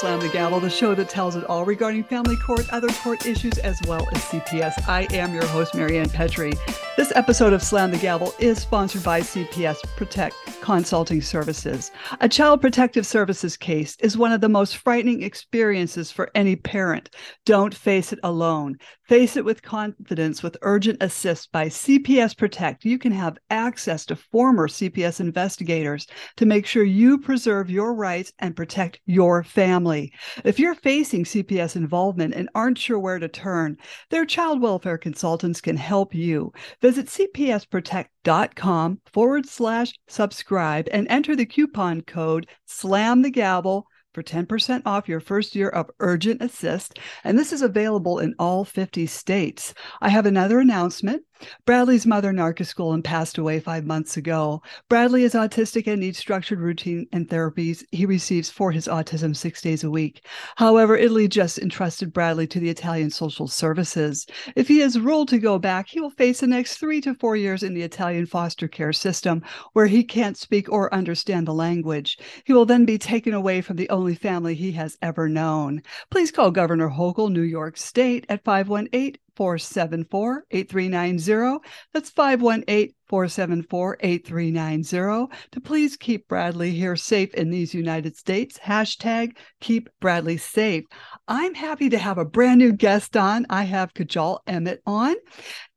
Slam the Gavel, the show that tells it all regarding family court, other court issues, as well as CPS. I am your host, Marianne Petrie. This episode of Slam the Gavel is sponsored by CPS Protect Consulting Services. A child protective services case is one of the most frightening experiences for any parent. Don't face it alone. Face it with confidence with Urgent Assist by CPS Protect. You can have access to former CPS investigators to make sure you preserve your rights and protect your family. If you're facing CPS involvement and aren't sure where to turn, their child welfare consultants can help you. cpsprotect.com forward slash subscribe and enter the coupon code SLAM the gavel for 10% off your first year of Urgent Assist. And this is available in all 50 states. I have another announcement. Bradley's mother narcissed passed away five months ago. Bradley is autistic and needs structured routine and therapies he receives for his autism six days a week. However, Italy just entrusted Bradley to the Italian Social Services. If he is ruled to go back, he will face the next three to four years in the Italian foster care system where he can't speak or understand the language. He will then be taken away from the only family he has ever known. Please call Governor Hochul, New York State at 518 474 8390. That's 518 474 8390 to please keep Bradley here safe in these United States. Hashtag keep Bradley safe. I'm happy to have a brand new guest on. I have Kajal Emmett on.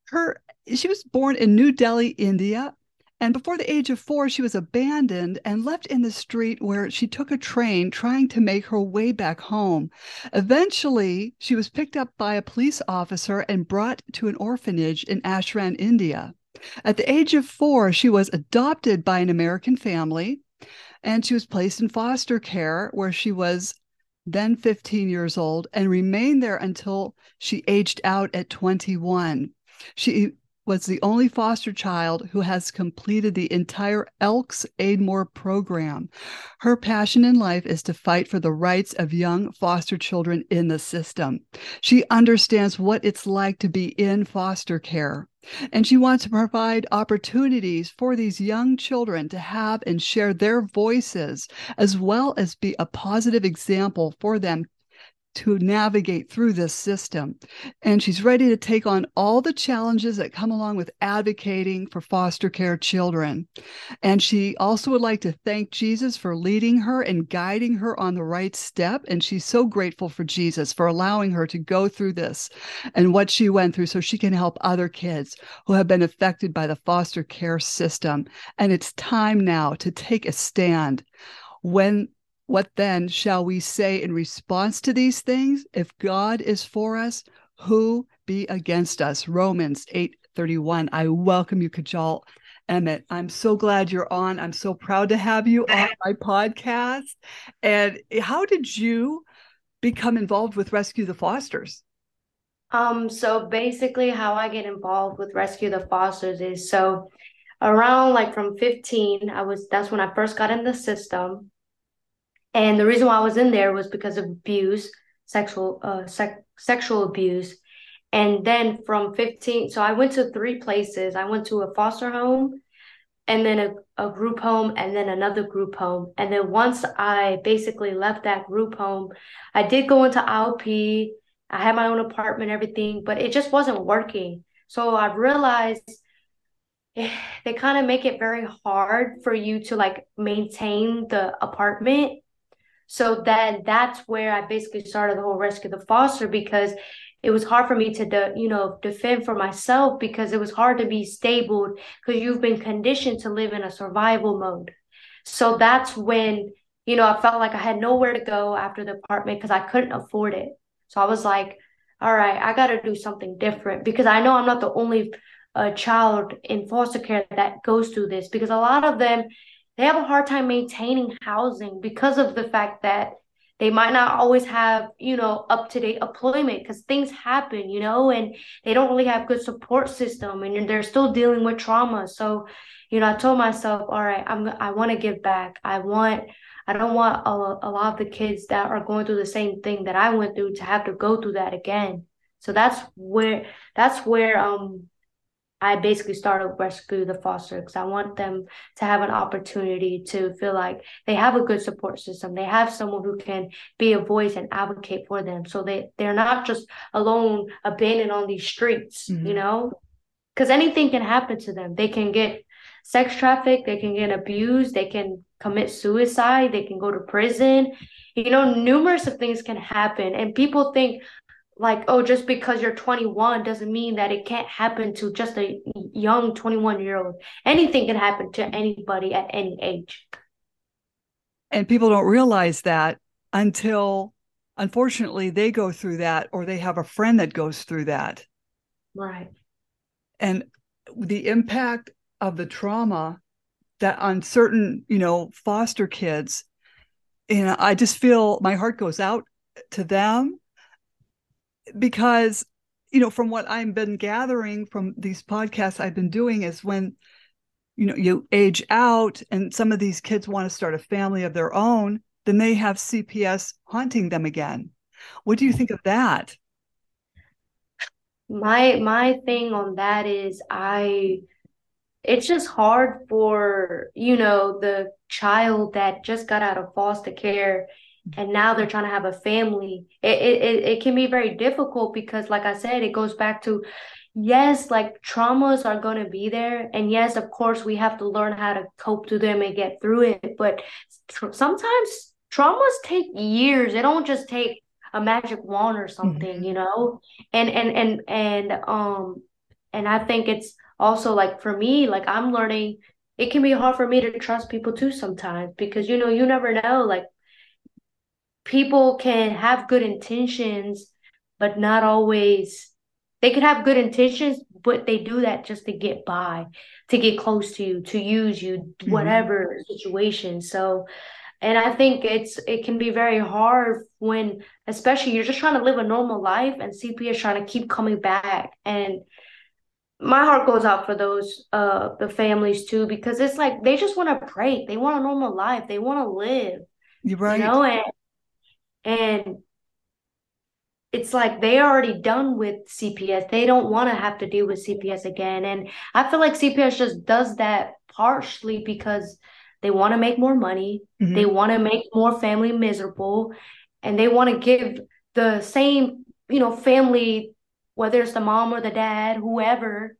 Her she was born in New Delhi, India, and before the age of four, she was abandoned and left in the street where she took a train trying to make her way back home. Eventually, she was picked up by a police officer and brought to an orphanage in Asharan, India. At the age of four, she was adopted by an American family and she was placed in foster care where she was then 15 years old and remained there until she aged out at 21. She was the only foster child who has completed the entire Elks Aidmore program. Her passion in life is to fight for the rights of young foster children in the system. She understands what it's like to be in foster care. And she wants to provide opportunities for these young children to have and share their voices, as well as be a positive example for them to navigate through this system. And she's ready to take on all the challenges that come along with advocating for foster care children. And she also would like to thank Jesus for leading her and guiding her on the right step. And she's so grateful for Jesus for allowing her to go through this and what she went through so she can help other kids who have been affected by the foster care system. And it's time now to take a stand when what then shall we say in response to these things? If God is for us, who be against us? Romans 8:31. I welcome you, Kajal Emmett. I'm so glad you're on. I'm so proud to have you on my podcast. And how did you become involved with Rescue the Fosters? Um, so basically how I get involved with Rescue the Fosters is so around like from 15, I was that's when I first got in the system. And the reason why I was in there was because of abuse, sexual uh sec- sexual abuse. And then from 15, so I went to three places. I went to a foster home and then a, a group home and then another group home. And then once I basically left that group home, I did go into IOP. I had my own apartment, everything, but it just wasn't working. So I realized they kind of make it very hard for you to like maintain the apartment so then that's where I basically started the whole rescue the foster because it was hard for me to de- you know defend for myself because it was hard to be stable because you've been conditioned to live in a survival mode. So that's when you know I felt like I had nowhere to go after the apartment because I couldn't afford it. So I was like, all right, I got to do something different because I know I'm not the only uh, child in foster care that goes through this because a lot of them they have a hard time maintaining housing because of the fact that they might not always have you know up to date employment because things happen you know and they don't really have good support system and they're still dealing with trauma. So you know i told myself all right i'm i want to give back. I want i don't want a, a lot of the kids that are going through the same thing that i went through to have to go through that again. So that's where that's where um I basically started Rescue the Foster because I want them to have an opportunity to feel like they have a good support system. They have someone who can be a voice and advocate for them. So they, they're not just alone, abandoned on these streets, mm-hmm. you know? Because anything can happen to them. They can get sex trafficked, they can get abused, they can commit suicide, they can go to prison. You know, numerous of things can happen. And people think, like oh just because you're 21 doesn't mean that it can't happen to just a young 21 year old anything can happen to anybody at any age. And people don't realize that until unfortunately they go through that or they have a friend that goes through that. Right. And the impact of the trauma that on certain you know foster kids and i just feel my heart goes out to them because you know from what i've been gathering from these podcasts i've been doing is when you know you age out and some of these kids want to start a family of their own then they have cps haunting them again. What do you think of that? My my thing on that is i it's just hard for you know the child that just got out of foster care and now they're trying to have a family. It, it it can be very difficult because like i said it goes back to yes like traumas are going to be there. And yes of course we have to learn how to cope to them and get through it. But tr- sometimes traumas take years. They don't just take a magic wand or something mm-hmm. you know? And and and and um and i think it's also like for me like i'm learning it can be hard for me to trust people too sometimes because you know you never know like people can have good intentions, but not always. They could have good intentions, but they do that just to get by, to get close to you, to use you, mm-hmm. whatever situation. So, and I think it's it can be very hard when, especially you're just trying to live a normal life, and CP is trying to keep coming back and my heart goes out for those uh the families too because it's like they just want to break they want a normal life they want to live You're right you know and and it's like they're already done with CPS. They don't want to have to deal with CPS again. And I feel like CPS just does that partially because they want to make more money. Mm-hmm. They want to make more family miserable. And they want to give the same, you know, family, whether it's the mom or the dad, whoever,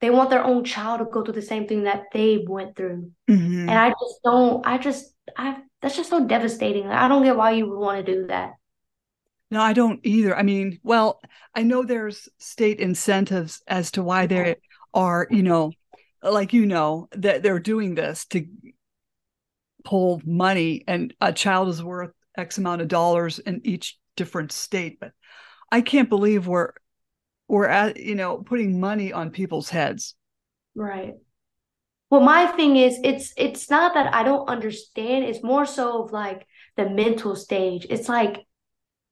they want their own child to go through the same thing that they went through. Mm-hmm. And I just don't, I just, I that's just so devastating. I don't get why you would want to do that. No, I don't either. I mean, well, I know there's state incentives as to why they oh. are, you know, like you know, that they're doing this to pull money and a child is worth X amount of dollars in each different state. But I can't believe we're we're at, you know, putting money on people's heads. Right. Well, my thing is, it's it's not that I don't understand. It's more so of like the mental stage. It's like,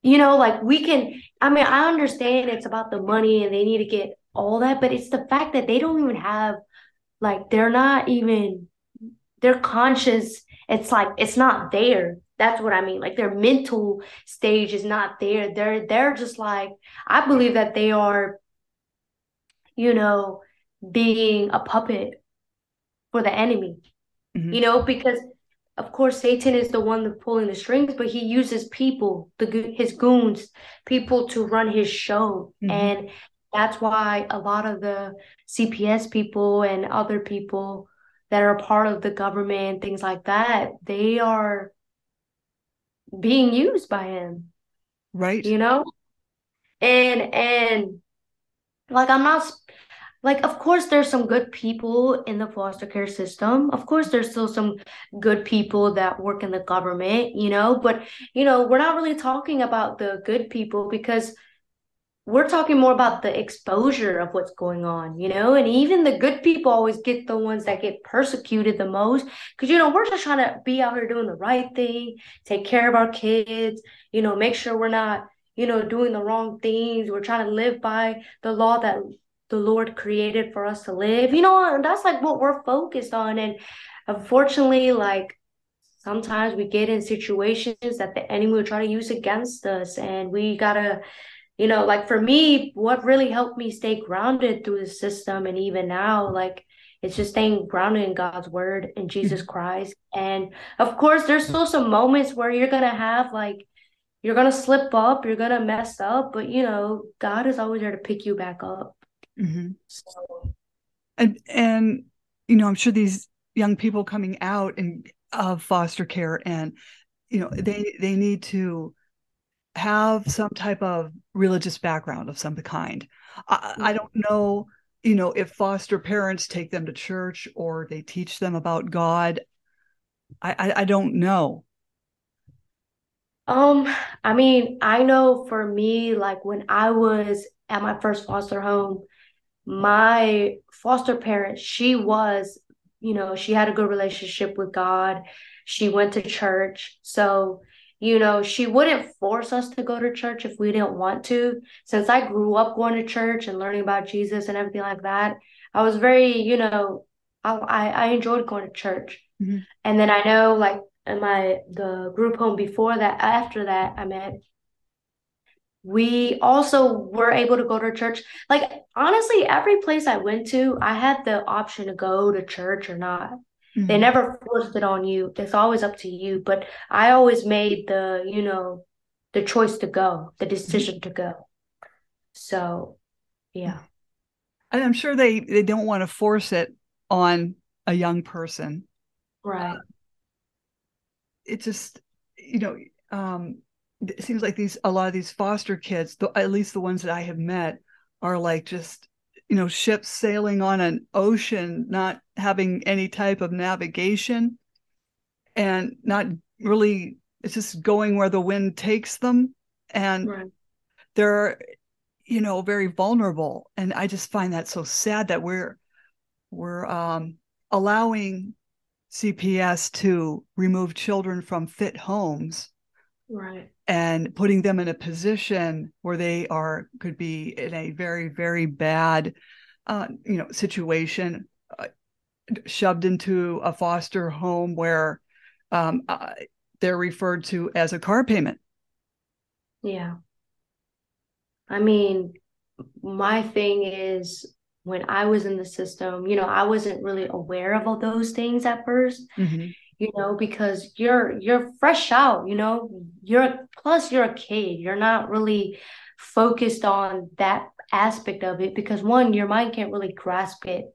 you know, like we can. I mean, I understand it's about the money and they need to get all that, but it's the fact that they don't even have, like, they're not even, their conscious. It's like it's not there. That's what I mean. Like their mental stage is not there. They're they're just like I believe that they are, you know, being a puppet for the enemy. Mm-hmm. You know, because of course Satan is the one pulling the strings, but he uses people, the his goons, people to run his show, mm-hmm. and that's why a lot of the CPS people and other people that are part of the government, things like that, they are being used by him. Right. You know? And and like I'm not like of course there's some good people in the foster care system. Of course there's still some good people that work in the government you know but you know we're not really talking about the good people because we're talking more about the exposure of what's going on you know and even the good people always get the ones that get persecuted the most because you know we're just trying to be out here doing the right thing take care of our kids you know make sure we're not you know doing the wrong things. We're trying to live by the law that the Lord created for us to live. You know, that's like what we're focused on. And unfortunately, like sometimes we get in situations that the enemy will try to use against us, and we gotta you know, like for me, what really helped me stay grounded through the system and even now, like it's just staying grounded in God's word and Jesus mm-hmm. Christ. And of course, there's still some moments where you're gonna have like you're gonna slip up, you're gonna mess up, but you know, God is always there to pick you back up. Mm-hmm. So. And and you know, I'm sure these young people coming out and of foster care and you know they they need to have some type of religious background of some kind. I, I, don't know, you know, if foster parents take them to church or they teach them about God. I, I, I don't know. Um, I mean, I know for me, like when I was at my first foster home, my foster parent, she was, you know, she had a good relationship with God. She went to church. So you know, she wouldn't force us to go to church if we didn't want to. Since I grew up going to church and learning about Jesus and everything like that, I was very, you know, I I enjoyed going to church. Mm-hmm. And then I know like in my the group home before that, after that, I met we also were able to go to church. Like honestly, every place I went to, I had the option to go to church or not. Mm-hmm. They never forced it on you. It's always up to you. But I always made the, you know, the choice to go, the decision to go. So, yeah. And I'm sure they they don't want to force it on a young person. Right. Uh, it just, you know, um, it seems like these a lot of these foster kids, the, at least the ones that I have met, are like just you know ships sailing on an ocean not having any type of navigation and not really it's just going where the wind takes them. And right. they're you know very vulnerable. And i just find that so sad that we're we're um, allowing cps to remove children from fit homes. Right and putting them in a position where they are could be in a very very bad uh, you know situation uh, shoved into a foster home where um, uh, they're referred to as a car payment. Yeah. I mean my thing is when i was in the system you know i wasn't really aware of all those things at 1st mm-hmm you know because you're you're fresh out you know you're plus you're a kid you're not really focused on that aspect of it because one your mind can't really grasp it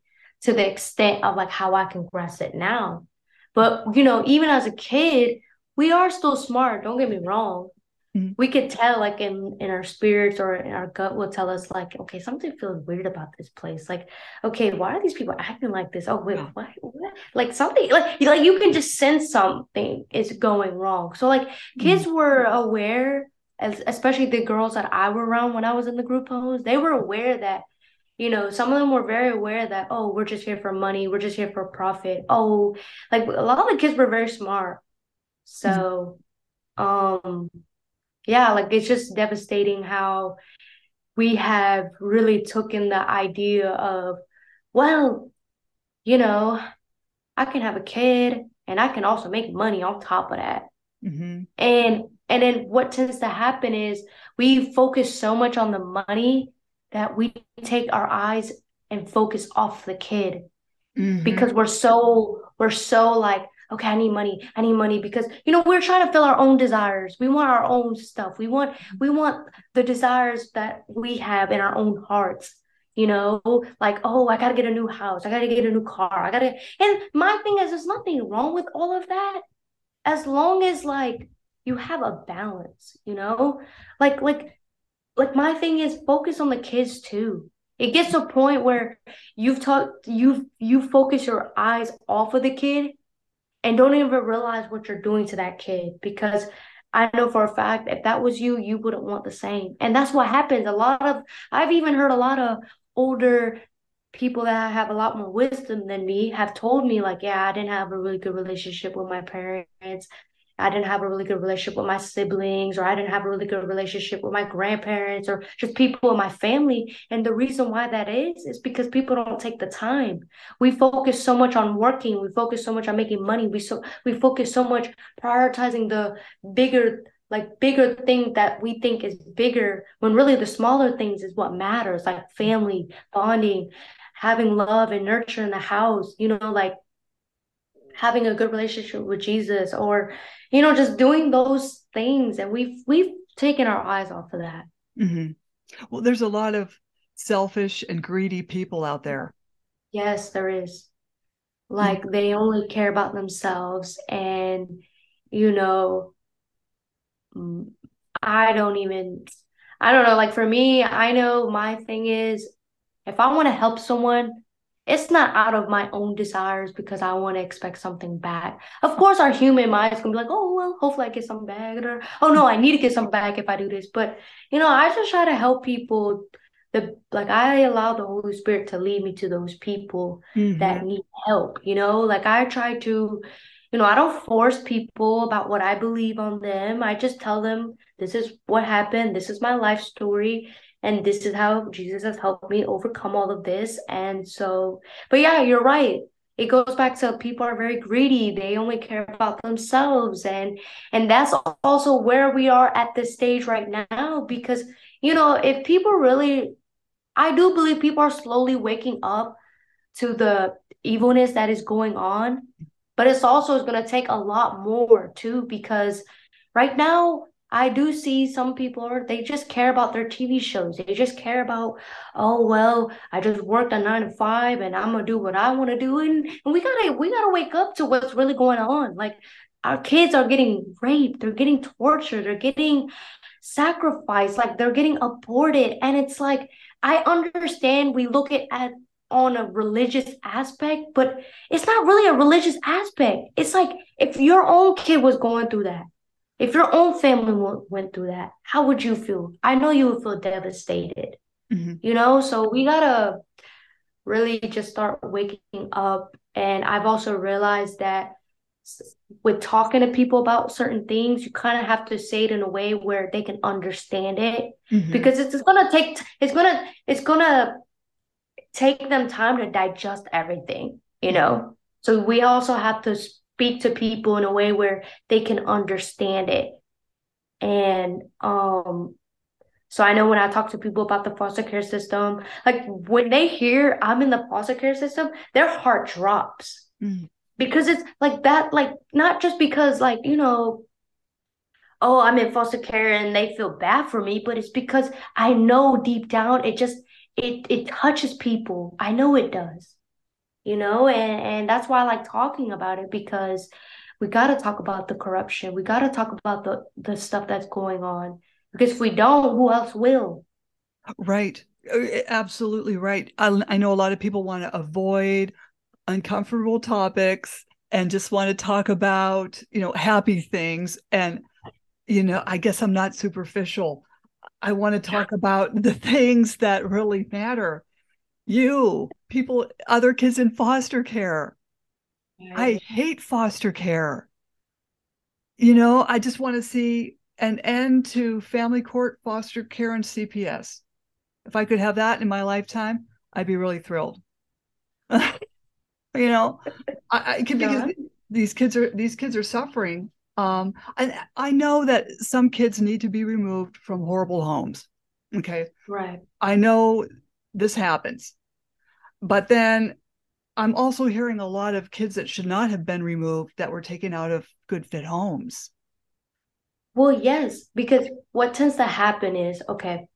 to the extent of like how I can grasp it now. But you know even as a kid we are still smart don't get me wrong Mm-hmm. We could tell, like in in our spirits or in our gut, will tell us, like, okay, something feels weird about this place. Like, okay, why are these people acting like this? Oh, wait, yeah. what, what? Like something, like, like you can just sense something is going wrong. So, like, kids mm-hmm. were aware, as especially the girls that I were around when I was in the group homes, they were aware that you know some of them were very aware that oh we're just here for money we're just here for profit oh like a lot of the kids were very smart so mm-hmm. um yeah, like it's just devastating how we have really taken the idea of, well, you know, I can have a kid and I can also make money on top of that. Mm-hmm. And and then what tends to happen is we focus so much on the money that we take our eyes and focus off the kid mm-hmm. because we're so we're so like okay, I need money. I need money because you know we're trying to fill our own desires. We want our own stuff. We want we want the desires that we have in our own hearts. You know, like oh, I gotta get a new house. I gotta get a new car. I gotta. And my thing is, there's nothing wrong with all of that, as long as like you have a balance. You know, like like like my thing is focus on the kids too it gets to a point where you've talked you've you focus your eyes off of the kid and don't even realize what you're doing to that kid because I know for a fact if that was you, you wouldn't want the same. And that's what happens. A lot of I've even heard a lot of older people that have a lot more wisdom than me have told me like, yeah, I didn't have a really good relationship with my parents. I didn't have a really good relationship with my siblings, or I didn't have a really good relationship with my grandparents, or just people in my family. And the reason why that is, is because people don't take the time. We focus so much on working, we focus so much on making money, we so we focus so much prioritizing the bigger like bigger thing that we think is bigger when really the smaller things is what matters like family bonding having love and nurture in the house you know like having a good relationship with jesus or you know just doing those things and we've we've taken our eyes off of that mm-hmm. well there's a lot of selfish and greedy people out there yes there is like mm-hmm. they only care about themselves and you know I don't even, I don't know. Like for me, I know my thing is if I want to help someone, it's not out of my own desires because I want to expect something back. Of course, our human minds can be like, oh, well, hopefully I get some back, or oh, no, I need to get some back if I do this. But, you know, I just try to help people. The like I allow the Holy Spirit to lead me to those people mm-hmm. that need help, you know, like I try to you know, I don't force people about what I believe on them. I just tell them this is what happened, this is my life story, and this is how Jesus has helped me overcome all of this. And so, but yeah, you're right. It goes back to people are very greedy. They only care about themselves. And and that's also where we are at this stage right now. Because, you know, if people really I do believe people are slowly waking up to the evilness that is going on but it's also going to take a lot more too because right now I do see some people they just care about their TV shows. They just care about, oh well, I just worked a nine to five and I'm gonna do what I want to do. And, and we gotta we gotta wake up to what's really going on. Like our kids are getting raped, they're getting tortured, they're getting sacrificed, like they're getting aborted. And it's like I understand we look at, at on a religious aspect, but it's not really a religious aspect. It's like if your own kid was going through that, if your own family went through that, how would you feel? I know you would feel devastated, mm-hmm. you know? So we gotta really just start waking up. And I've also realized that with talking to people about certain things, you kind of have to say it in a way where they can understand it mm-hmm. because it's, it's gonna take, it's gonna, it's gonna take them time to digest everything, you know? So we also have to speak to people in a way where they can understand it. And um so I know when I talk to people about the foster care system, like when they hear I'm in the foster care system, their heart drops. Mm. Because it's like that, like not just because like, you know, oh, I'm in foster care and they feel bad for me, but it's because I know deep down it just it it touches people. I know it does. You know, and and that's why I like talking about it because we got to talk about the corruption. We got to talk about the the stuff that's going on because if we don't, who else will? Right. Uh, absolutely right. I, I know a lot of people want to avoid uncomfortable topics and just want to talk about, you know, happy things and you know, I guess I'm not superficial. I want to talk about the things that really matter. You, people, other kids in foster care. I hate foster care. You know, I just want to see an end to family court, foster care, and CPS. If I could have that in my lifetime, I'd be really thrilled. you know, I, I can yeah. because these kids are these kids are suffering um, and I know that some kids need to be removed from horrible homes. Okay. Right. I know this happens. But then I'm also hearing a lot of kids that should not have been removed that were taken out of good fit homes. Well, yes, because what tends to happen is okay.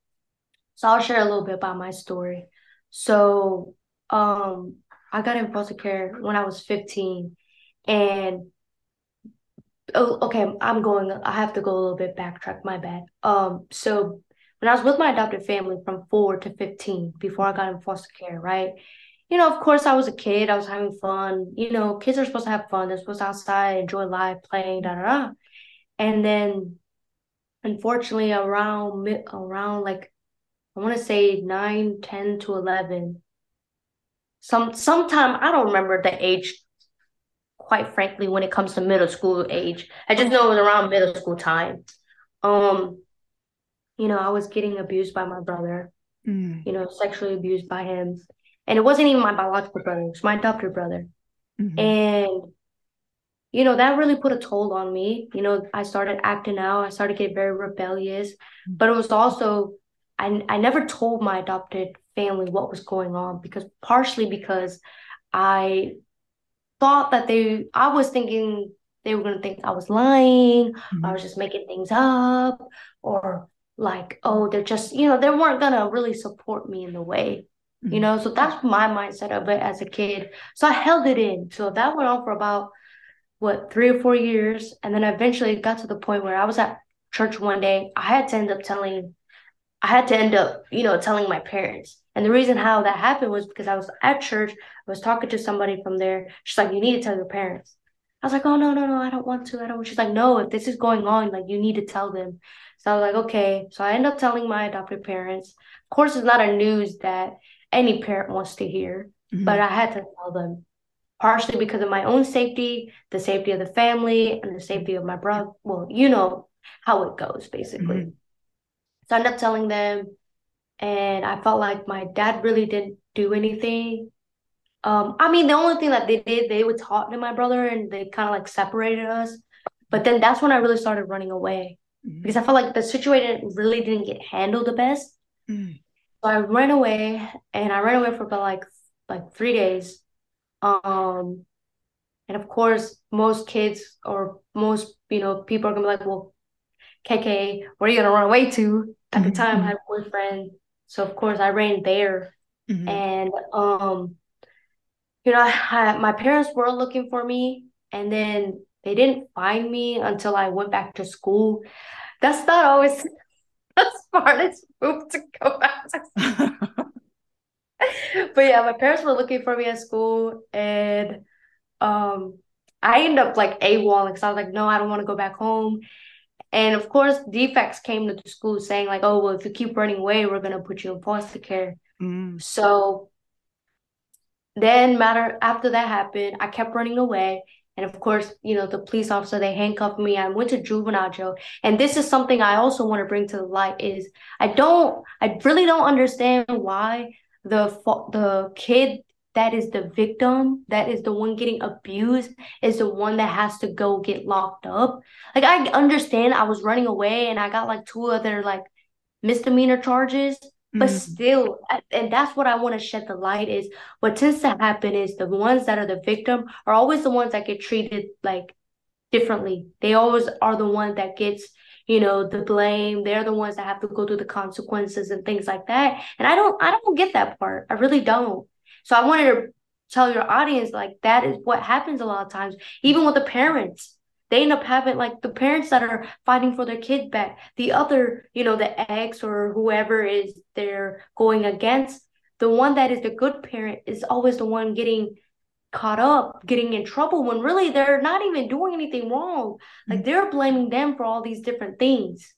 So I'll share a little bit about my story. So um I got in foster care when I was 15 and oh okay i'm going i have to go a little bit backtrack my bad um so when i was with my adopted family from 4 to 15 before i got in foster care right? You know of course i was a kid. I was having fun. You know kids are supposed to have fun. They're supposed to outside enjoy life playing da da da. And then unfortunately around around like i want to say 9 10 to 11 some sometime i don't remember the age quite frankly, when it comes to middle school age. I just know it was around middle school time. Um, you know, I was getting abused by my brother, mm. you know, sexually abused by him. And it wasn't even my biological brother, it was my adopted brother. Mm-hmm. And you know, that really put a toll on me. You know, I started acting out, I started getting very rebellious, mm-hmm. but it was also, I, I never told my adopted family what was going on because partially because I thought that they, I was thinking they were going to think I was lying, mm-hmm. I was just making things up, or like, oh, they're just, you know, they weren't going to really support me in the way, mm-hmm. you know? So that's my mindset of it as a kid. So I held it in. So that went on for about, what, three or four years. And then eventually it got to the point where I was at church one day. I had to end up telling, I had to end up, you know, telling my parents. And the reason how that happened was because I was at church, I was talking to somebody from there. She's like, you need to tell your parents. I was like, oh no, no, no, I don't want to. I don't. She's like, no, if this is going on, like you need to tell them. So I was like, okay. So I end up telling my adopted parents. Of course, it's not a news that any parent wants to hear, mm-hmm. but I had to tell them, partially because of my own safety, the safety of the family, and the safety of my brother. Well, you know how it goes, basically. Mm-hmm. So I ended up telling them, and I felt like my dad really didn't do anything um, I mean, the only thing that they did, they would talk to my brother and they kind of like separated us. But then that's when I really started running away mm-hmm. because I felt like the situation really didn't get handled the best. Mm-hmm. So I ran away and I ran away for about like like three days. Um, and of course, most kids or most you know people are gonna be like, "Well, KK, where are you gonna run away to?" At mm-hmm. the time, I had a boyfriend, so of course I ran there. Mm-hmm. And um, you know, I, my parents were looking for me and then they didn't find me until I went back to school. That's not always the smartest move to go back to school. but yeah, my parents were looking for me at school and um I ended up like AWOL because I was like, no, I don't want to go back home. And of course, DFCS came to the school saying, like, oh, well, if you keep running away, we're going to put you in foster care. Mm. So then matter after that happened, I kept running away. And of course, you know, the police officer, they handcuffed me. I went to juvenile jail. And this is something I also want to bring to the light is I don't, I really don't understand why the the kid that is the victim, that is the one getting abused, is the one that has to go get locked up. Like I understand I was running away and I got like two other like misdemeanor charges, but mm-hmm. still and that's what i want to shed the light is what tends to happen is the ones that are the victim are always the ones that get treated like differently. They always are the one that gets you know the blame. They're the ones that have to go through the consequences and things like that. And i don't i don't get that part. I really don't. So i wanted to tell your audience like that is what happens a lot of times even with the parents they end up having like the parents that are fighting for their kid back. The other you know the ex or whoever is they're going against the one that is the good parent is always the one getting caught up getting in trouble when really they're not even doing anything wrong. Like mm-hmm. they're blaming them for all these different things.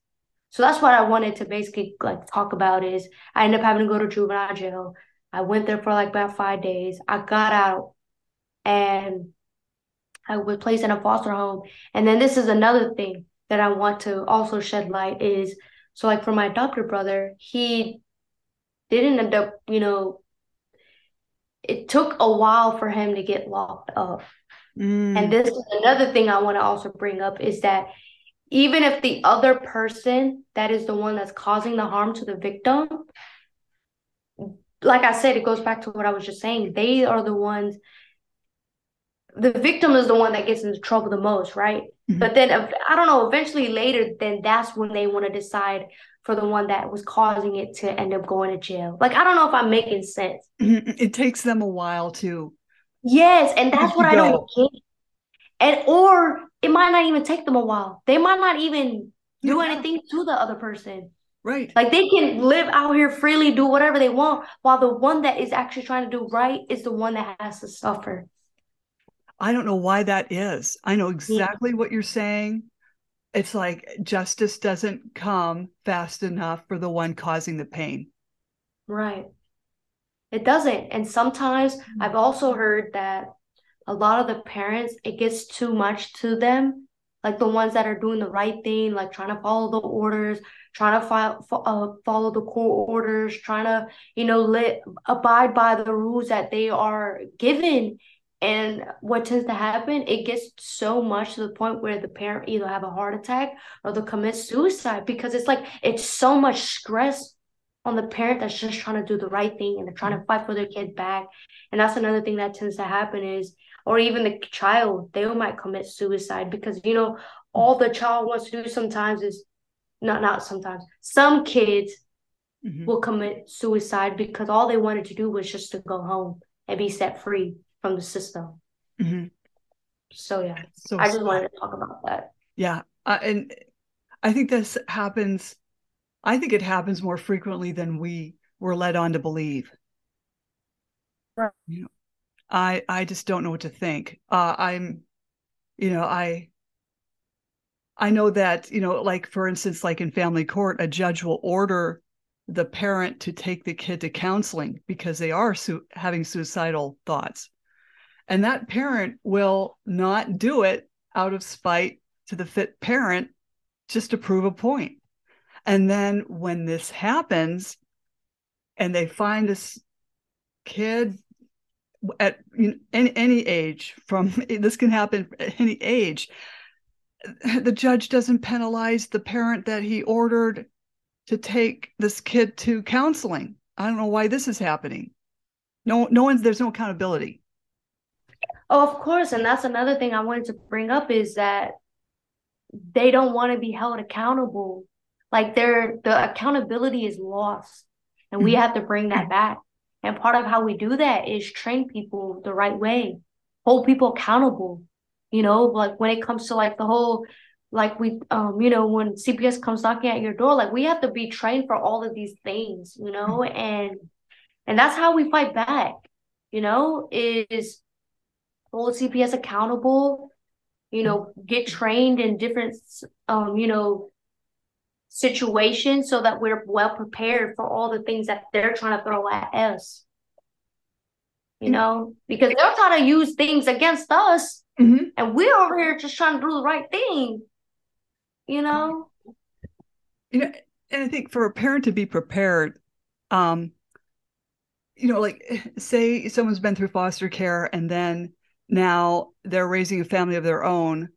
So that's what i wanted to basically like talk about is i ended up having to go to juvenile jail. I went there for like about five days. I got out and I was placed in a foster home. And then this is another thing that I want to also shed light is so like for my adopted brother, he didn't end up, you know, it took a while for him to get locked up. Mm. And this is another thing I want to also bring up is that even if the other person that is the one that's causing the harm to the victim, like I said, it goes back to what I was just saying. They are the ones the victim is the one that gets into trouble the most, right? Mm-hmm. But then I don't know, eventually later, then that's when they want to decide for the one that was causing it to end up going to jail. Like I don't know if I'm making sense. Mm-hmm. It takes them a while to. Yes, and that's what I don't get. And or it might not even take them a while. They might not even do yeah. anything to the other person. Right. Like they can live out here freely, do whatever they want, while the one that is actually trying to do right is the one that has to suffer. I don't know why that is. I know exactly yeah. what you're saying. It's like justice doesn't come fast enough for the one causing the pain. Right. It doesn't. And sometimes mm-hmm. I've also heard that a lot of the parents, it gets too much to them. Like the ones that are doing the right thing, like trying to follow the orders, trying to file, uh, follow the court orders, trying to, you know, let abide by the rules that they are given And what tends to happen, it gets so much to the point where the parent either have a heart attack or they'll commit suicide because it's like it's so much stress on the parent that's just trying to do the right thing and they're trying to fight for their kid back. And that's another thing that tends to happen is, or even the child, they might commit suicide because you know all the child wants to do sometimes is not not sometimes some kids mm-hmm. will commit suicide because all they wanted to do was just to go home and be set free from the system. Mm-hmm. So yeah, so I just sad. wanted to talk about that. Yeah, uh, and I think this happens. I think it happens more frequently than we were led on to believe. Right. You know, I I just don't know what to think. Uh, I'm, you know, I I know that, you know, like for instance, like in family court, a judge will order the parent to take the kid to counseling because they are su- having suicidal thoughts. And that parent will not do it out of spite to the fit parent just to prove a point. And then when this happens and they find this kid at you know, any, any age from this can happen at any age the judge doesn't penalize the parent that he ordered to take this kid to counseling. I don't know why this is happening. No, no one's there's no accountability. Oh, of course, and that's another thing I wanted to bring up is that they don't want to be held accountable. Like their the accountability is lost, and we mm-hmm. have to bring that back. And part of how we do that is train people the right way, hold people accountable. You know, like when it comes to like the whole like we um you know when cps comes knocking at your door like we have to be trained for all of these things you know mm-hmm. and and that's how we fight back you know is hold cps accountable you know get trained in different um you know situations so that we're well prepared for all the things that they're trying to throw at us you know because they're trying to use things against us mm-hmm. and we're over here just trying to do the right thing you know you know and i think for a parent to be prepared um you know like say someone's been through foster care and then now they're raising a family of their own.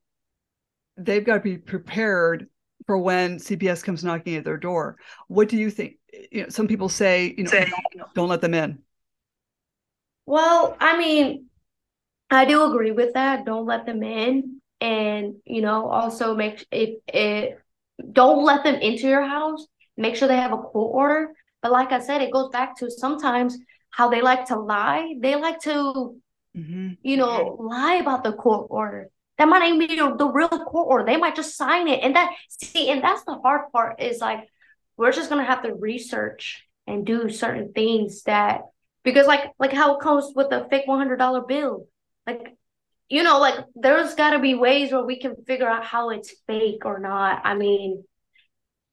They've got to be prepared for when cps comes knocking at their door. What do you think? You know some people say you know say, don't, don't let them in. Well i mean i do agree with that. Don't let them in. And you know also make if it don't let them into your house. Make sure they have a court order. But like i said it goes back to sometimes how they like to lie. They like to mm-hmm. you know lie about the court order. That might not even be the, the real court order. They might just sign it. And that see and that's the hard part is like we're just gonna have to research and do certain things that because like like how it comes with a fake $100 bill. Like you know, like there's got to be ways where we can figure out how it's fake or not. I mean,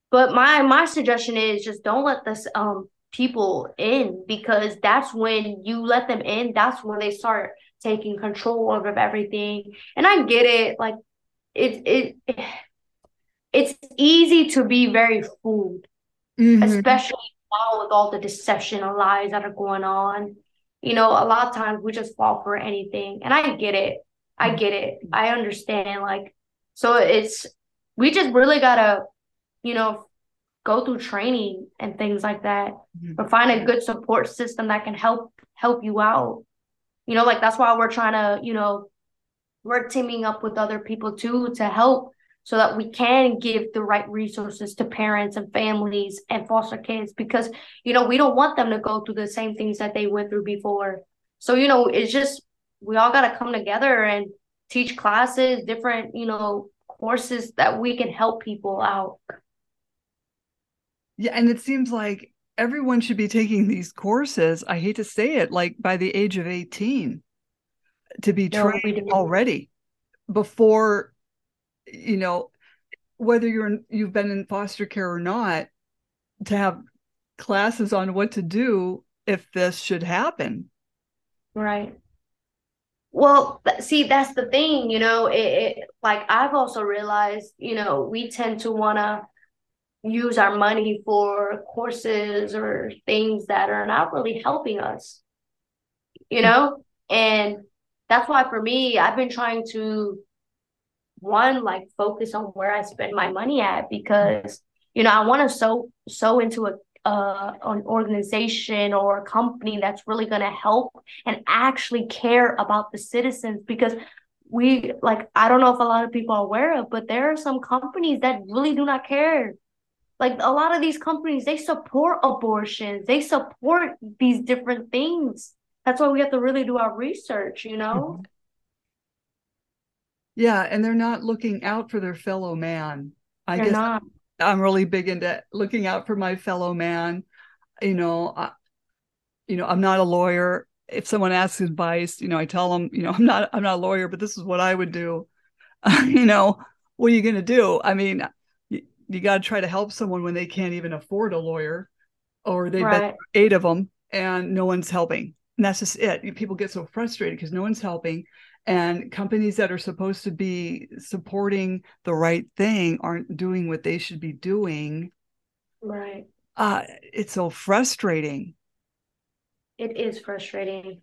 but my my suggestion is just don't let this um people in because that's when you let them in. That's when they start taking control of everything. And I get it, like it it. It's easy to be very fooled, mm-hmm. especially now with all the deception and lies that are going on you know, a lot of times we just fall for anything. And I get it. I get it. I understand. Like, so it's, we just really gotta, you know, go through training and things like that, mm-hmm. or find a good support system that can help help you out. You know, like that's why we're trying to, you know, we're teaming up with other people too to help so that we can give the right resources to parents and families and foster kids because you know we don't want them to go through the same things that they went through before so you know it's just we all got to come together and teach classes different you know courses that we can help people out yeah and it seems like everyone should be taking these courses i hate to say it like by the age of 18 to be trained already before you know whether you're you've been in foster care or not to have classes on what to do if this should happen. Right. Well see that's the thing you know it, it like i've also realized you know we tend to want to use our money for courses or things that are not really helping us you know and that's why for me, I've been trying to one like focus on where I spend my money at because you know I want to sow sow into a uh, an organization or a company that's really going to help and actually care about the citizens because we like I don't know if a lot of people are aware of, but there are some companies that really do not care. Like a lot of these companies, they support abortions, they support these different things. That's why we have to really do our research, you know? Mm-hmm. Yeah, and they're not looking out for their fellow man. I they're guess not. I'm really big into looking out for my fellow man. You know, I, you know, I'm not a lawyer. If someone asks advice, you know, I tell them, you know, I'm not, I'm not a lawyer, but this is what I would do. you know, what are you going to do? I mean, you, got to try to help someone when they can't even afford a lawyer, or they right. eight of them and no one's helping. And that's just it. People get so frustrated because no one's helping and companies that are supposed to be supporting the right thing aren't doing what they should be doing right uh it's so frustrating it is frustrating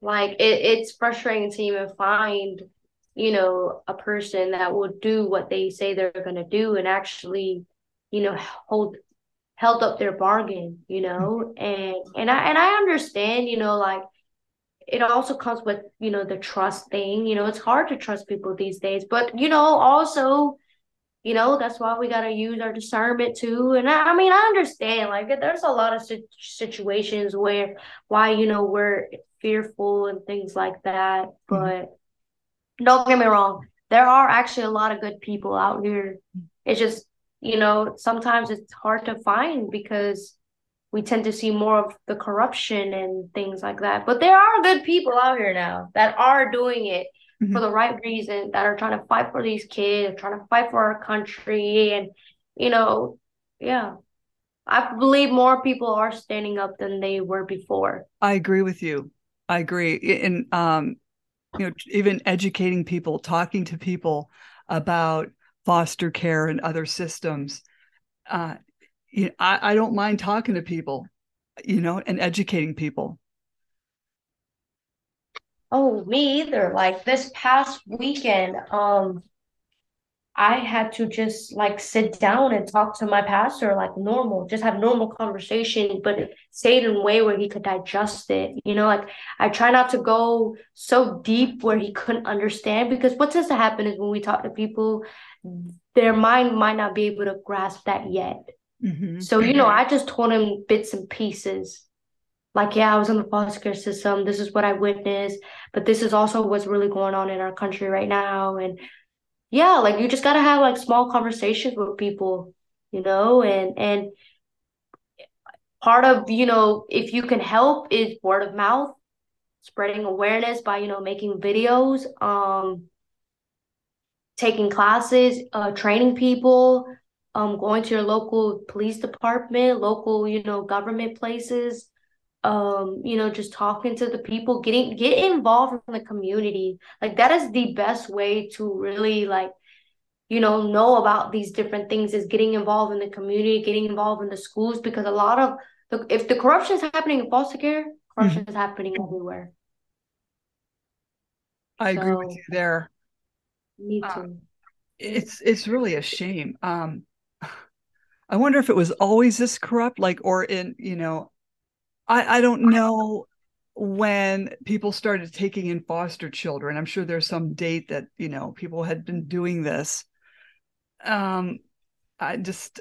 like it, it's frustrating to even find you know a person that will do what they say they're going to do and actually you know hold held up their bargain you know mm-hmm. and and i and i understand you know like it also comes with you know the trust thing you know it's hard to trust people these days but you know also you know that's why we got to use our discernment too and I, I, mean i understand like there's a lot of situations where why you know we're fearful and things like that mm-hmm. but. Don't get me wrong there are actually a lot of good people out here it's just you know sometimes it's hard to find because we tend to see more of the corruption and things like that. But there are good people out here now that are doing it mm-hmm. for the right reason, that are trying to fight for these kids, trying to fight for our country. And, you know, yeah. I believe more people are standing up than they were before. I agree with you. I agree. And um, you know, even educating people, talking to people about foster care and other systems. Uh, you know, I, I don't mind talking to people, you know, and educating people. Oh, me either. Like this past weekend, um, I had to just like sit down and talk to my pastor like normal, just have normal conversation, but say it in a way where he could digest it. You know, like I try not to go so deep where he couldn't understand because what tends to happen is when we talk to people, their mind might not be able to grasp that yet. Mm-hmm. So, you know, I just told him bits and pieces. Like, yeah, I was in the foster care system. This is what I witnessed, but this is also what's really going on in our country right now. And yeah, like you just gotta have like small conversations with people, you know, and and part of, you know, if you can help is word of mouth, spreading awareness by, you know, making videos, um, taking classes, uh, training people, um, going to your local police department, local, you know, government places, um, you know, just talking to the people, getting get involved in the community. Like that is the best way to really like, you know, know about these different things is getting involved in the community, getting involved in the schools because a lot of the if the corruption is happening in foster care, corruption mm-hmm. is happening everywhere. I so, agree with you there. Me uh, too. It's it's really a shame. Um, I wonder if it was always this corrupt, like, or in, you know, I, I don't know when people started taking in foster children. I'm sure there's some date that, you know, people had been doing this. Um, I just,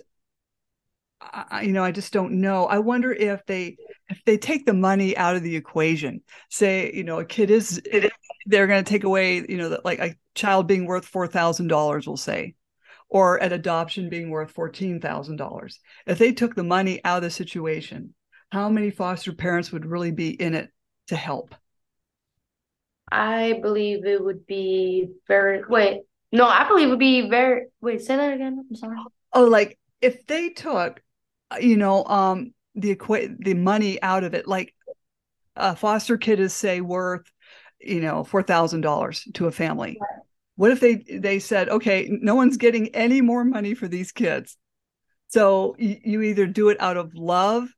I, you know, I just don't know. I wonder if they, if they take the money out of the equation, say, you know, a kid is, they're going to take away, you know, that like a child being worth $4,000, we'll say or an adoption being worth $14,000. If they took the money out of the situation, how many foster parents would really be in it to help? I believe it would be very, wait, no, I believe it would be very, wait, say that again. I'm sorry. Oh, like if they took, you know, um, the equa- the money out of it, like a foster kid is say worth, you know, four thousand dollars to a family. Right. What if they they said, okay, no one's getting any more money for these kids, so you, you either do it out of love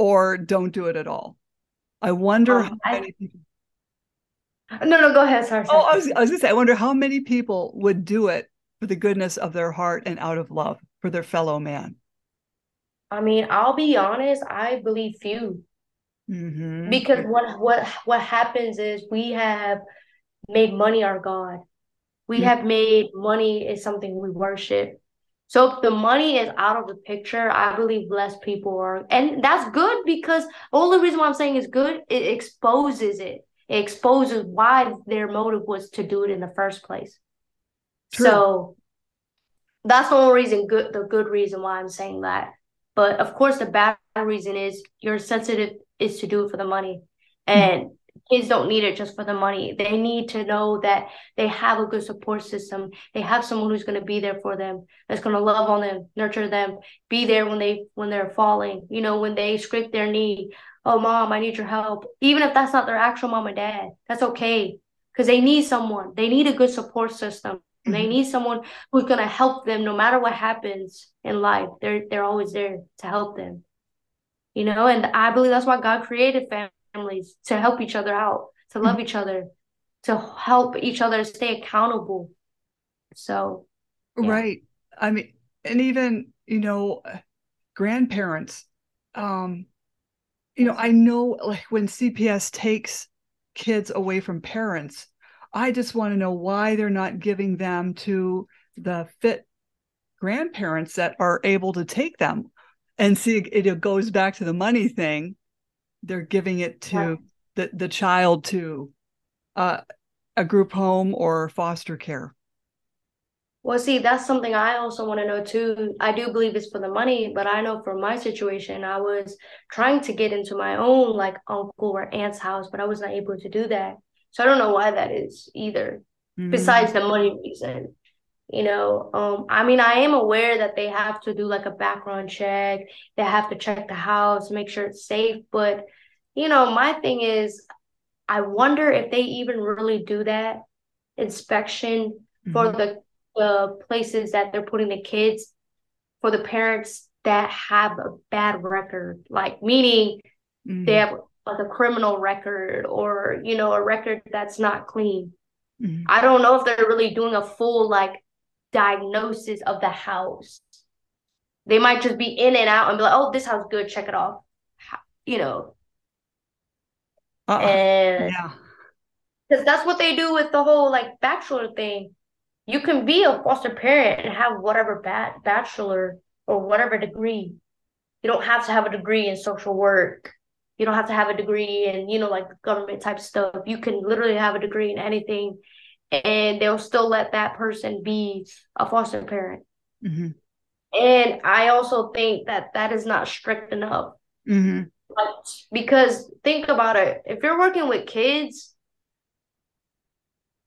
or don't do it at all. I wonder um, how many people. No, no, go ahead. Sorry. sorry. Oh, I was, I was gonna say, I wonder how many people would do it for the goodness of their heart and out of love for their fellow man. I mean, I'll be honest, I believe few. Mm-hmm. Because what what what happens is we have made money our God. We Mhm. have made money is something we worship. So if the money is out of the picture, I believe less people are, and that's good because the only reason why I'm saying it's good, it exposes it. It exposes why their motive was to do it in the first place. True. So that's the only reason good the good reason why I'm saying that. But of course the bad reason is you're sensitive is to do it for the money. Hmm. And kids don't need it just for the money. They need to know that they have a good support system. They have someone who's going to be there for them, that's going to love on them, nurture them, be there when they when they're falling, you know, when they scrape their knee. Oh, mom, I need your help. Even if that's not their actual mom and dad, that's okay because they need someone. They need a good support system. They Mhm. need someone who's gonna help them no matter what happens in life. They're they're always there to help them. You know, and I believe that's why God created families to help each other out, to love each other, to help each other stay accountable. So Yeah. Right. I mean, and even, you know, grandparents, um, you know, I know like when CPS takes kids away from parents, I just want to know why they're not giving them to the fit grandparents that are able to take them. And see, it goes back to the money thing. They're giving it to Right. the, the child to uh, a group home or foster care. Well, see, that's something I also want to know too. I do believe it's for the money, but I know for my situation, I was trying to get into my own like uncle or aunt's house, but I was not able to do that. So I don't know why that is either, Mhm. besides the money reason. You know, um, I mean, I am aware that they have to do like a background check, they have to check the house, make sure it's safe, but you know, my thing is, I wonder if they even really do that inspection for Mhm. the the places that they're putting the kids for the parents that have a bad record, like meaning Mhm. they have like a criminal record or you know a record that's not clean. Mhm. I don't know if they're really doing a full like diagnosis of the house. They might just be in and out and be like, "Oh, this house good, check it off," you know, Uh, and yeah. because that's what they do with the whole like bachelor thing. You can be a foster parent and have whatever ba bachelor or whatever degree. You don't have to have a degree in social work. You don't have to have a degree in, you know, like government type stuff. You can literally have a degree in anything and they'll still let that person be a foster parent. Mhm. And I also think that that is not strict enough. Mhm. Like, because think about it. If you're working with kids,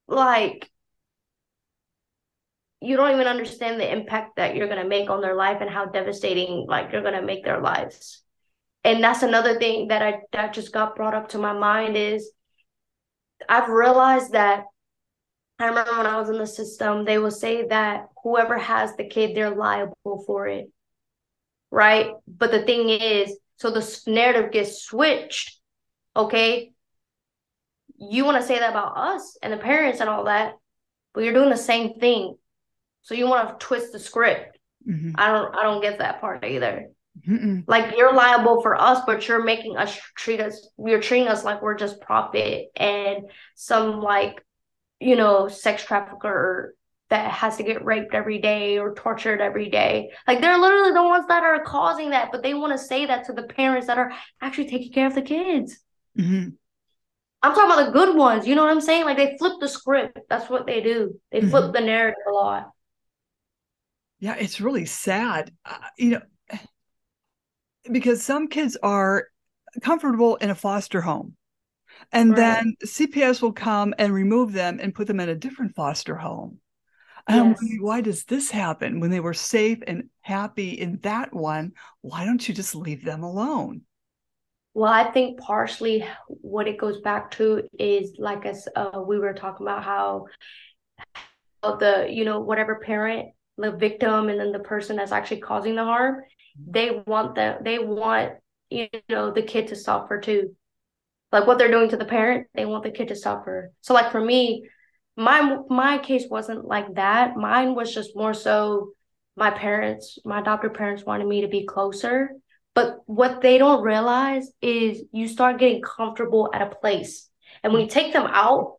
like you don't even understand the impact that you're gonna make on their life and how devastating like you're gonna make their lives. And that's another thing that I that just got brought up to my mind is I've realized that I remember when I was in the system, they will say that whoever has the kid, they're liable for it. Right? But the thing is, so the narrative gets switched. Okay. You want to say that about us and the parents and all that, but you're doing the same thing. So you want to twist the script. Mhm. I don't I don't get that part either. Mhm. Like you're liable for us, but you're making us treat us you're treating us like we're just profit and some like, you know, sex trafficker that has to get raped every day or tortured every day. Like they're literally the ones that are causing that, but they want to say that to the parents that are actually taking care of the kids. Mhm. I'm talking about the good ones. You know what I'm saying? Like they flip the script. That's what they do. They flip Mhm. the narrative a lot. Yeah, it's really sad. Uh, you know, because some kids are comfortable in a foster home. And Right. then CPS will come and remove them and put them in a different foster home. And I'm Yes. why does this happen when they were safe and happy in that one? Why don't you just leave them alone? Well, I think partially what it goes back to is like as uh, we were talking about how the you know whatever parent the victim and then the person that's actually causing the harm they want that they want you know the kid to suffer too like what they're doing to the parent, they want the kid to suffer. So like for me, my my case wasn't like that. Mine was just more so my parents, my adopted parents wanted me to be closer. But what they don't realize is you start getting comfortable at a place. And when you take them out,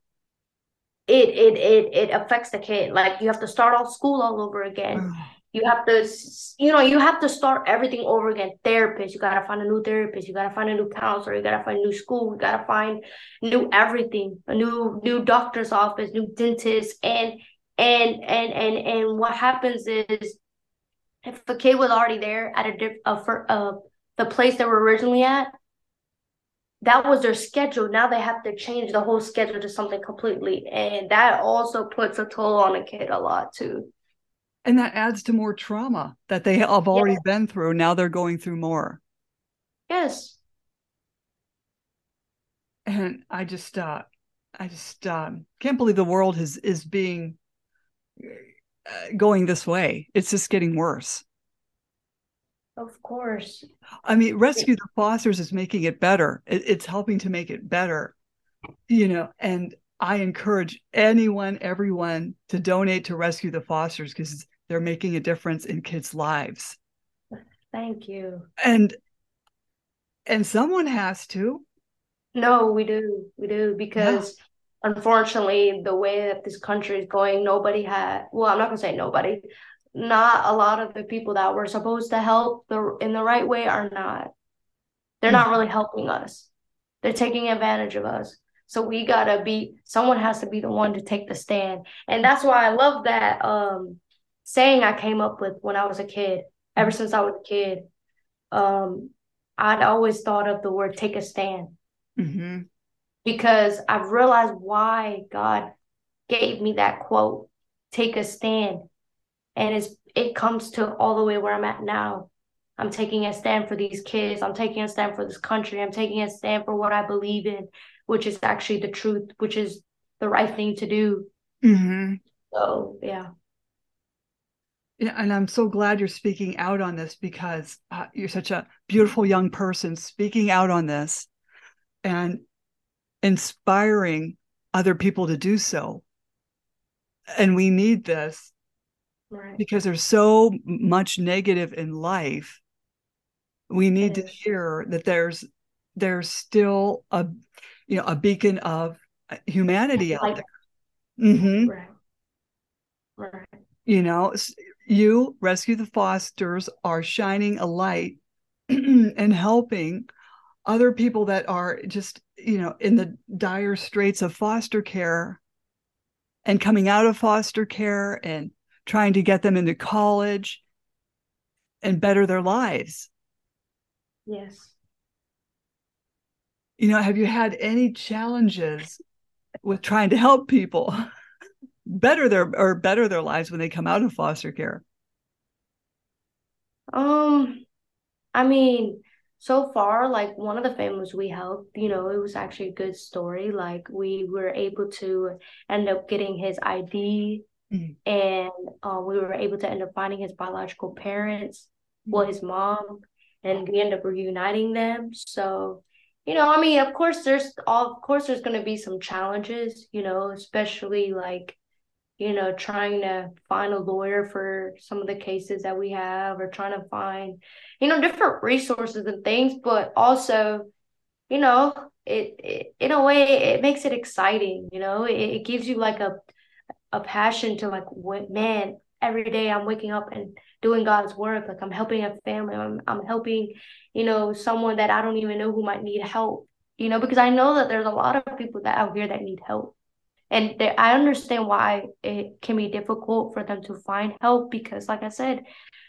it it it it affects the kid. Like you have to start off school all over again. you have to you know you have to start everything over again. Therapist you got to find a new therapist you got to find a new counselor you got to find a new school you got to find new everything a new new doctor's office new dentist and and and and and what happens is if the kid was already there at a diff uh, uh the place they were originally at that was their schedule. Now they have to change the whole schedule to something completely and that also puts a toll on a kid a lot too and that adds to more trauma that they have already been through. Now they're going through more. Yes. And i just uh i just um can't believe the world is is being uh, going this way. It's just getting worse. Of course. I mean rescue the fosters is making it better. It, it's helping to make it better you know and I encourage anyone, everyone to donate to Rescue the Fosters because they're making a difference in kids' lives. Thank you. And and someone has to. No, we do. We do because yeah. unfortunately the way that this country is going, nobody had well, I'm not gonna say nobody. Not a lot of the people that were supposed to help the in the right way are not. They're mm-hmm. not really helping us. They're taking advantage of us. So we gotta be someone has to be the one to take the stand. And that's why I love that um saying I came up with when I was a kid. Ever since I was a kid, um, I'd always thought of the word "take a stand" mm-hmm. because I've realized why God gave me that quote, "Take a stand," and it's it comes to all the way where I'm at now. I'm taking a stand for these kids. I'm taking a stand for this country. I'm taking a stand for what I believe in, which is actually the truth, which is the right thing to do. Mm-hmm. So yeah. Yeah, and I'm so glad you're speaking out on this because uh, you're such a beautiful young person speaking out on this and inspiring other people to do so. And we need this right. because there's so much negative in life. We need to hear that there's there's still a you know a beacon of humanity out there. Mm-hmm. Right. Right. You know, you, Rescue the Fosters, are shining a light and helping other people that are just, you know, in the dire straits of foster care and coming out of foster care and trying to get them into college and better their lives. Yes. You know, have you had any challenges with trying to help people? better their or better their lives when they come out of foster care? Um, I mean, so far, like one of the families we helped, you know, it was actually a good story. Like we were able to end up getting his ID, mm. and uh, we were able to end up finding his biological parents, well, his mom, and we end up reuniting them. So, you know, I mean, of course, there's all, of course, there's going to be some challenges, you know, especially like you know, trying to find a lawyer for some of the cases that we have or trying to find, you know, different resources and things, but also, you know, it, it in a way it makes it exciting, you know, it, it gives you like a a passion to like man, every day I'm waking up and doing God's work. Like I'm helping a family. I'm I'm helping, you know, someone that I don't even know who might need help. You know, because I know that there's a lot of people that out here that need help and they, I understand why it can be difficult for them to find help because, like I said,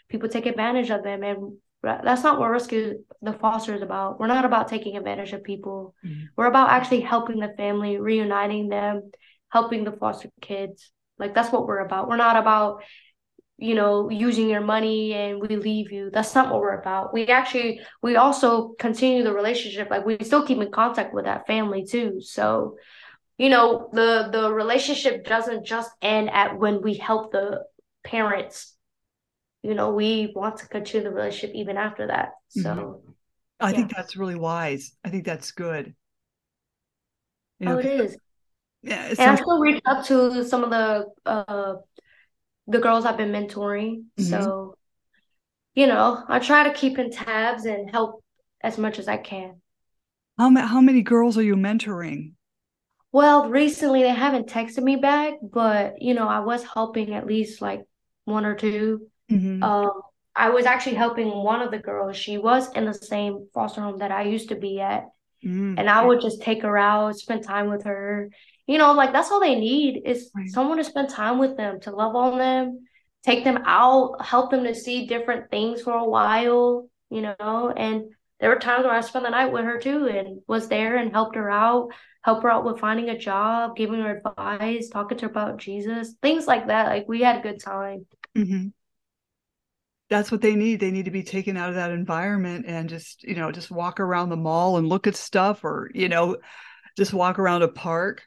people take advantage of them, and that's not what rescue the foster is about. We're not about taking advantage of people. Mm-hmm. We're about actually helping the family, reuniting them, helping the foster kids. Like that's what we're about. We're not about you know using your money and we leave you that's not what we're about we actually we also continue the relationship like we still keep in contact with that family too so you know the the relationship doesn't just end at when we help the parents you know we want to continue the relationship even after that so mm-hmm. i yeah. think that's really wise i think that's good You know, Oh, it is yeah, And I still reach out to some of the uh the girls I've been mentoring. Mhm. So, you know, I try to keep in tabs and help as much as I can. how ma- how many girls are you mentoring? Well, recently they haven't texted me back, but you know, I was helping at least like one or two. Mhm. Um, I was actually helping one of the girls. She was in the same foster home that I used to be at, Mm. and I would just take her out, spend time with her. You know, like that's all they need is Right. someone to spend time with them, to love on them, take them out, help them to see different things for a while, you know. And there were times where I spent the night with her too and was there and helped her out, help her out with finding a job, giving her advice, talking to her about Jesus, things like that. Like we had a good time. Mhm. That's what they need. They need to be taken out of that environment and just, you know, just walk around the mall and look at stuff or, you know, just walk around a park.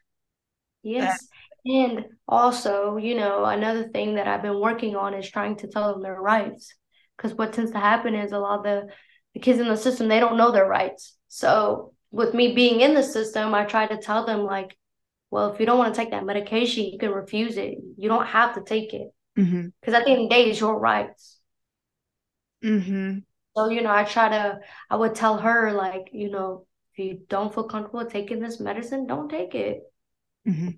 Yes. And also, you know, another thing that I've been working on is trying to tell them their rights. Because what tends to happen is a lot of the, the kids in the system, they don't know their rights. So with me being in the system, I try to tell them like, well, if you don't want to take that medication, you can refuse it. You don't have to take it. Because at the end of the day, it's your rights. hmm So, you know, I try to, I would tell her like, you know, if you don't feel comfortable taking this medicine, don't take it. hmm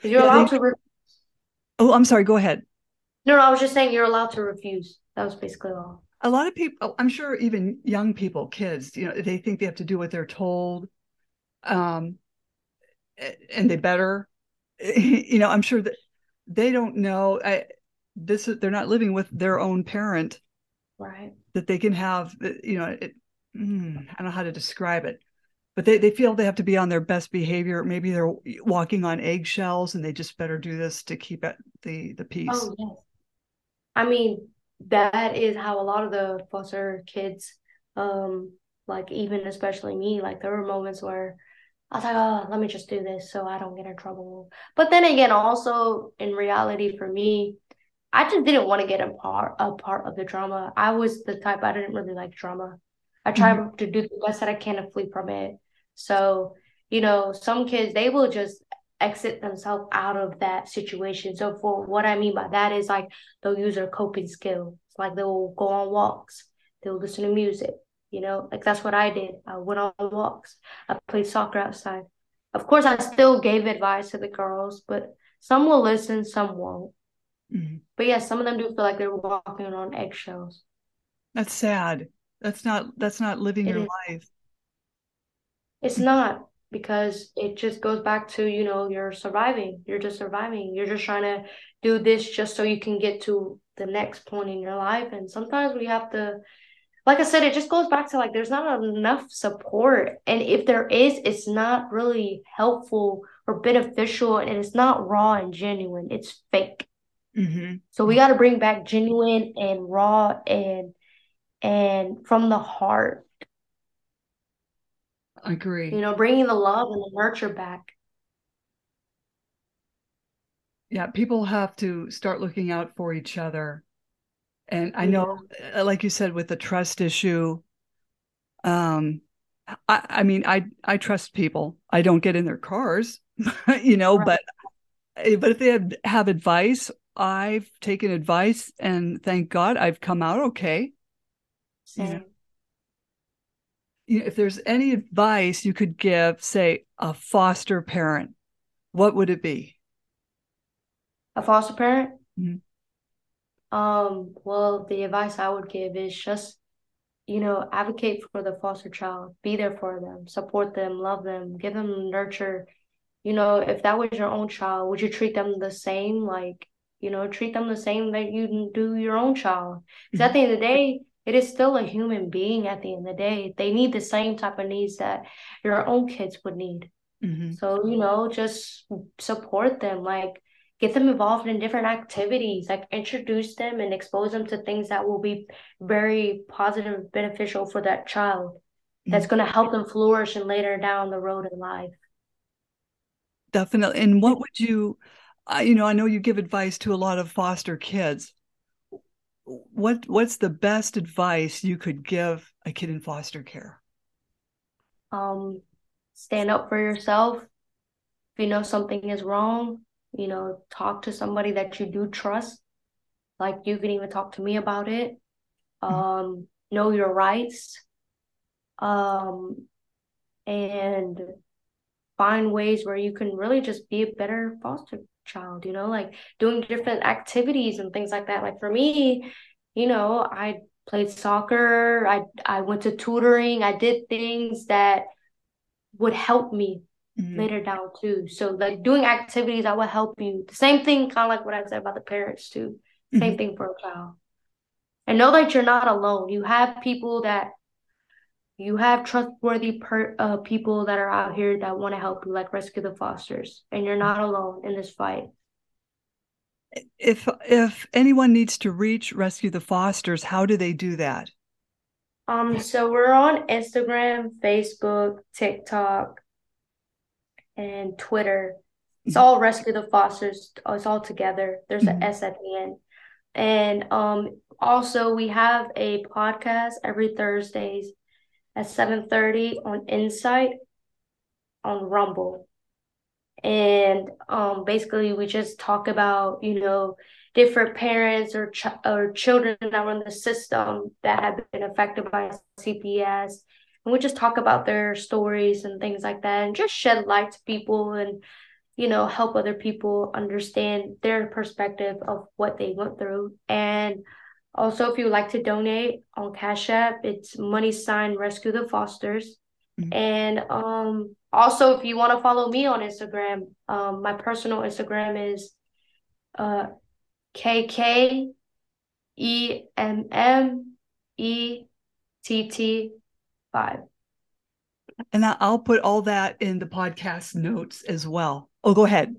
'Cause you're Yeah, allowed they- to re Oh, I'm sorry. Go ahead. No, no, I was just saying you're allowed to refuse. That was basically all. A lot of people, I'm sure even young people, kids, you know, they think they have to do what they're told. Um, and they better, you know, I'm sure that they don't know. I, this is, they're not living with their own parent Right. that they can have, uh, you know, it, mm, I don't know how to describe it, but they, they feel they have to be on their best behavior. Maybe they're walking on eggshells and they just better do this to keep it the, the peace. Oh, yes. I mean, that is how a lot of the foster kids, um, like even especially me, like there were moments where I was like, oh, let me just do this so I don't get in trouble. But then again, also in reality for me, I just didn't want to get a part a part of the drama. I was the type I didn't really like drama. I try to do the best that I can to flee from it. So, you know, some kids they will just exit themselves out of that situation. So for what I mean by that is like they'll use their coping skills. Like they'll go on walks, they'll listen to music, you know, like that's what I did. I went on walks, I played soccer outside. Of course, I still gave advice to the girls, but some will listen, some won't. Mhm. But yeah, some of them do feel like they're walking on eggshells. That's sad. That's not, that's not living It your is. life. It's not because it just goes back to, you know, you're surviving. You're just surviving. You're just trying to do this just so you can get to the next point in your life. And sometimes we have to, like I said, it just goes back to like there's not enough support. And if there is, it's not really helpful or beneficial and it's not raw and genuine. It's fake. hmm So we got to bring back genuine and raw and and from the heart, I agree. you know, bringing the love and the nurture back. yeah people have to start looking out for each other and i know uh, like you said with the trust issue um i i mean i i trust people i don't get in their cars you know Right. but eh, but if they have, have advice i've taken advice and thank god i've come out okay Yeah. Same. You know, if there's any advice you could give say a foster parent what would it be A foster parent? Mhm. Um, well, the advice I would give is just, you know, advocate for the foster child, be there for them, support them, love them, give them nurture. You know, if that was your own child, would you treat them the same? Like, you know, treat them the same that you do your own child. Because at the end of the day, it is still a human being at the end of the day. They need the same type of needs that your own kids would need. Mhm. So, you know, just support them, like get them involved in different activities, like introduce them and expose them to things that will be very positive beneficial for that child. That's going to help them flourish and later down the road in life. Definitely. And what would you, you know, I know you give advice to a lot of foster kids. What what's the best advice you could give a kid in foster care? Um, stand up for yourself, if you know something is wrong, you know, talk to somebody that you do trust. Like you can even talk to me about it. Mm-hmm. Um, know your rights. Um, and find ways where you can really just be a better foster child, you know, like doing different activities and things like that. Like for me, you know, I played soccer, I I went to tutoring, I did things that would help me mm-hmm. later down too. So like doing activities that will help you. The same thing kind of like what I said about the parents too. Same mm-hmm. thing for a child. And know that you're not alone. You have people that you have trustworthy per, uh, people that are out here that want to help you, like Rescue the Fosters, and you're not alone in this fight. If if anyone needs to reach Rescue the Fosters, how do they do that? Um, so we're on Instagram, Facebook, TikTok, and Twitter. It's mm-hmm. all Rescue the Fosters. It's all together. There's mm-hmm. an S at the end. And um, also we have a podcast every Thursdays at 7:30 on Insight on Rumble. And um, basically we just talk about, you know, different parents or ch- or children that are in the system that have been affected by CPS. And we just talk about their stories and things like that and just shed light to people and you know help other people understand their perspective of what they went through and also, if you would like to donate on Cash App, it's money sign rescue the fosters. Mm-hmm. And um, also, if you want to follow me on Instagram, um, my personal Instagram is uh, KK E M M E T T 5. And I'll put all that in the podcast notes as well. Oh, go ahead.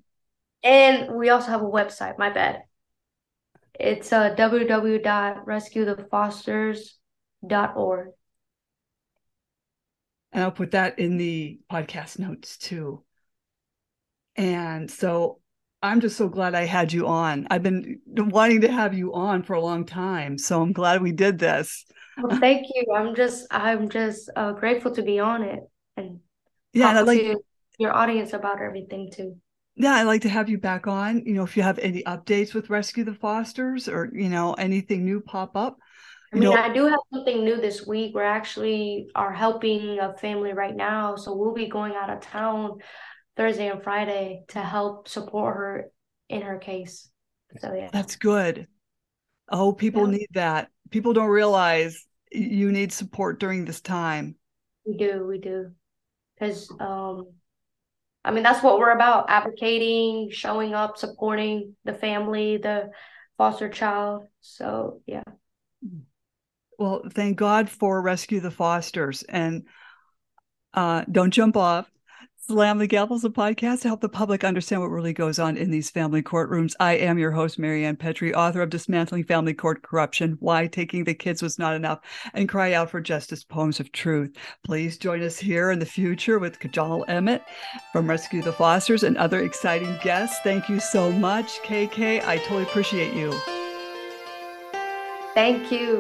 And we also have a website, my bad. It's uh, www.rescuethefosters.org. And I'll put that in the podcast notes too. And so I'm just so glad I had you on. I've been wanting to have you on for a long time. So I'm glad we did this. Well, thank you. I'm just I'm just uh, grateful to be on it and yeah, and I'd like your audience about everything too yeah, I'd like to have you back on. You know, if you have any updates with Rescue the Fosters or, you know, anything new pop up. I mean, know, I do have something new this week. We're actually are helping a family right now. So we'll be going out of town Thursday and Friday to help support her in her case. So yeah. That's good. Oh, people yeah. need that. People don't realize you need support during this time. We do, we do. Because um I mean, that's what we're about advocating, showing up, supporting the family, the foster child. So, yeah. Well, thank God for Rescue the Fosters. And uh, don't jump off. Slam the Gavel is a podcast to help the public understand what really goes on in these family courtrooms. I am your host, Marianne Petrie, author of Dismantling Family Court Corruption, Why Taking the Kids Was Not Enough, and Cry Out for Justice Poems of Truth. Please join us here in the future with Kajal Emmett from Rescue the Fosters and other exciting guests. Thank you so much, KK. I totally appreciate you. Thank you.